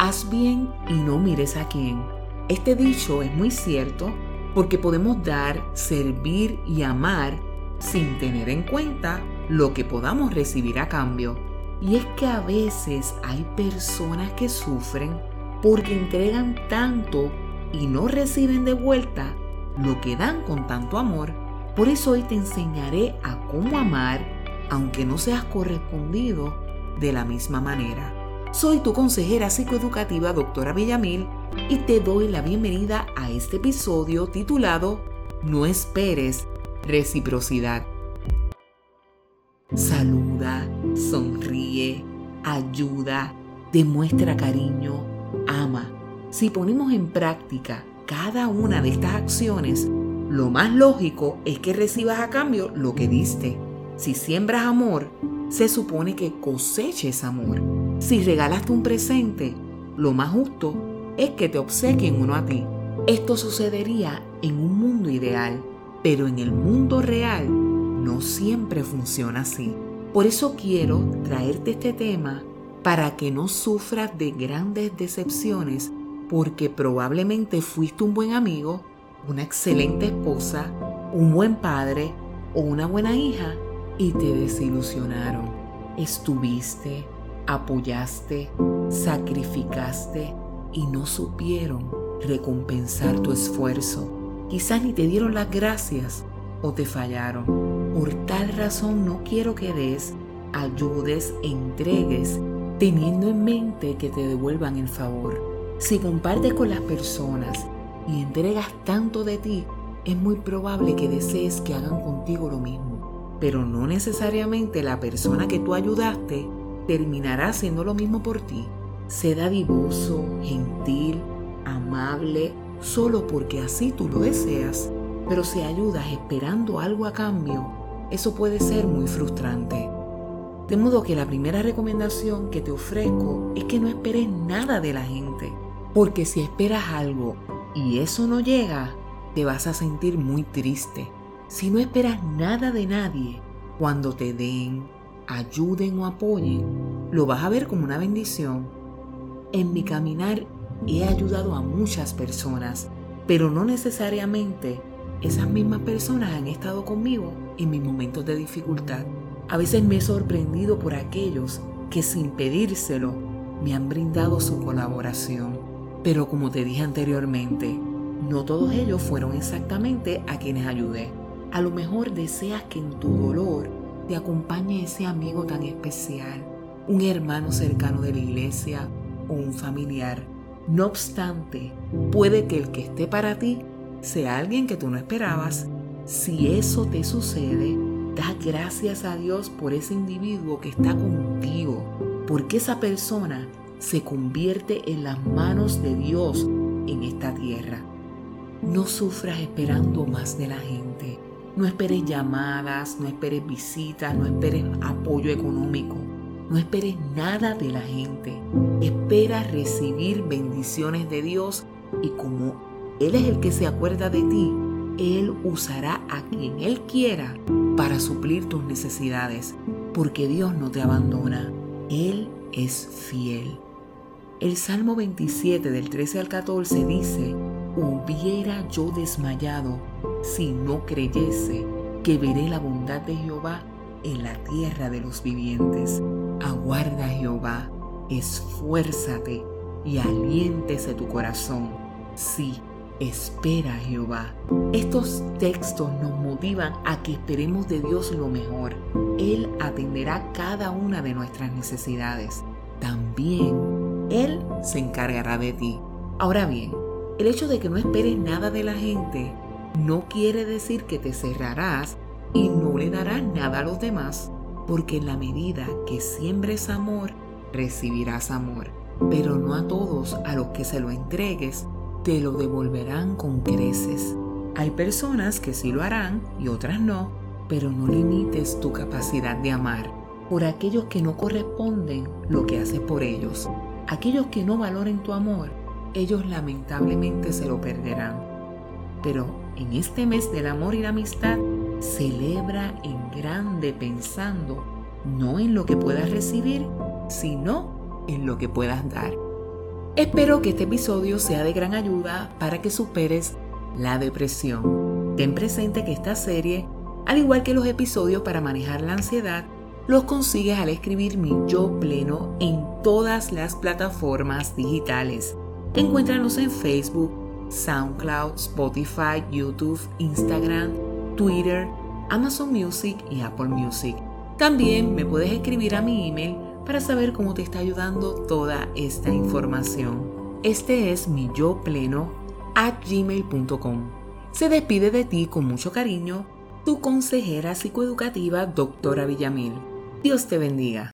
haz bien y no mires a quién. Este dicho es muy cierto porque podemos dar, servir y amar sin tener en cuenta lo que podamos recibir a cambio. Y es que a veces hay personas que sufren porque entregan tanto y no reciben de vuelta lo que dan con tanto amor. Por eso hoy te enseñaré a cómo amar aunque no seas correspondido de la misma manera. Soy tu consejera psicoeducativa, doctora Villamil, y te doy la bienvenida a este episodio titulado No esperes reciprocidad. Saluda, sonríe, ayuda, demuestra cariño, ama. Si ponemos en práctica cada una de estas acciones, lo más lógico es que recibas a cambio lo que diste. Si siembras amor, se supone que coseches amor. Si regalaste un presente, lo más justo es que te obsequien uno a ti. Esto sucedería en un mundo ideal, pero en el mundo real no siempre funciona así. Por eso quiero traerte este tema para que no sufras de grandes decepciones porque probablemente fuiste un buen amigo, una excelente esposa, un buen padre o una buena hija y te desilusionaron. Estuviste, apoyaste, sacrificaste y no supieron recompensar tu esfuerzo. Quizás ni te dieron las gracias o te fallaron. Por tal razón no quiero que des, ayudes, entregues, teniendo en mente que te devuelvan el favor. Si compartes con las personas y entregas tanto de ti, es muy probable que desees que hagan contigo lo mismo pero no necesariamente la persona que tú ayudaste terminará haciendo lo mismo por ti. Sé dadivoso, gentil, amable, solo porque así tú lo deseas. Pero si ayudas esperando algo a cambio, eso puede ser muy frustrante. De modo que la primera recomendación que te ofrezco es que no esperes nada de la gente. Porque si esperas algo y eso no llega, te vas a sentir muy triste si no esperas nada de nadie, cuando te den, ayuden o apoyen, lo vas a ver como una bendición. En mi caminar he ayudado a muchas personas, pero no necesariamente esas mismas personas han estado conmigo en mis momentos de dificultad. A veces me he sorprendido por aquellos que sin pedírselo me han brindado su colaboración. Pero como te dije anteriormente, no todos ellos fueron exactamente a quienes ayudé. A lo mejor deseas que en tu dolor te acompañe ese amigo tan especial, un hermano cercano de la iglesia o un familiar. No obstante, puede que el que esté para ti sea alguien que tú no esperabas. Si eso te sucede, da gracias a Dios por ese individuo que está contigo, porque esa persona se convierte en las manos de Dios en esta tierra. No sufras esperando más de la gente. No esperes llamadas, no esperes visitas, no esperes apoyo económico, no esperes nada de la gente. Espera recibir bendiciones de Dios y como Él es el que se acuerda de ti, Él usará a quien Él quiera para suplir tus necesidades, porque Dios no te abandona, Él es fiel. El Salmo 27 del 13 al 14 dice, hubiera yo desmayado si no creyese que veré la bondad de Jehová en la tierra de los vivientes. Aguarda Jehová, esfuérzate y aliéntese tu corazón. Sí, espera Jehová. Estos textos nos motivan a que esperemos de Dios lo mejor. Él atenderá cada una de nuestras necesidades. También Él se encargará de ti. Ahora bien, el hecho de que no esperes nada de la gente no quiere decir que te cerrarás y no le darás nada a los demás, porque en la medida que siembres amor, recibirás amor. Pero no a todos a los que se lo entregues, te lo devolverán con creces. Hay personas que sí lo harán y otras no, pero no limites tu capacidad de amar por aquellos que no corresponden lo que haces por ellos. Aquellos que no valoren tu amor, ellos lamentablemente se lo perderán. Pero en este mes del amor y la amistad, celebra en grande pensando no en lo que puedas recibir, sino en lo que puedas dar. Espero que este episodio sea de gran ayuda para que superes la depresión. Ten presente que esta serie, al igual que los episodios para manejar la ansiedad, los consigues al escribir mi yo pleno en todas las plataformas digitales. Encuéntranos en Facebook, SoundCloud, Spotify, YouTube, Instagram, Twitter, Amazon Music y Apple Music. También me puedes escribir a mi email para saber cómo te está ayudando toda esta información. Este es mi yo pleno at gmail.com. Se despide de ti con mucho cariño tu consejera psicoeducativa, doctora Villamil. Dios te bendiga.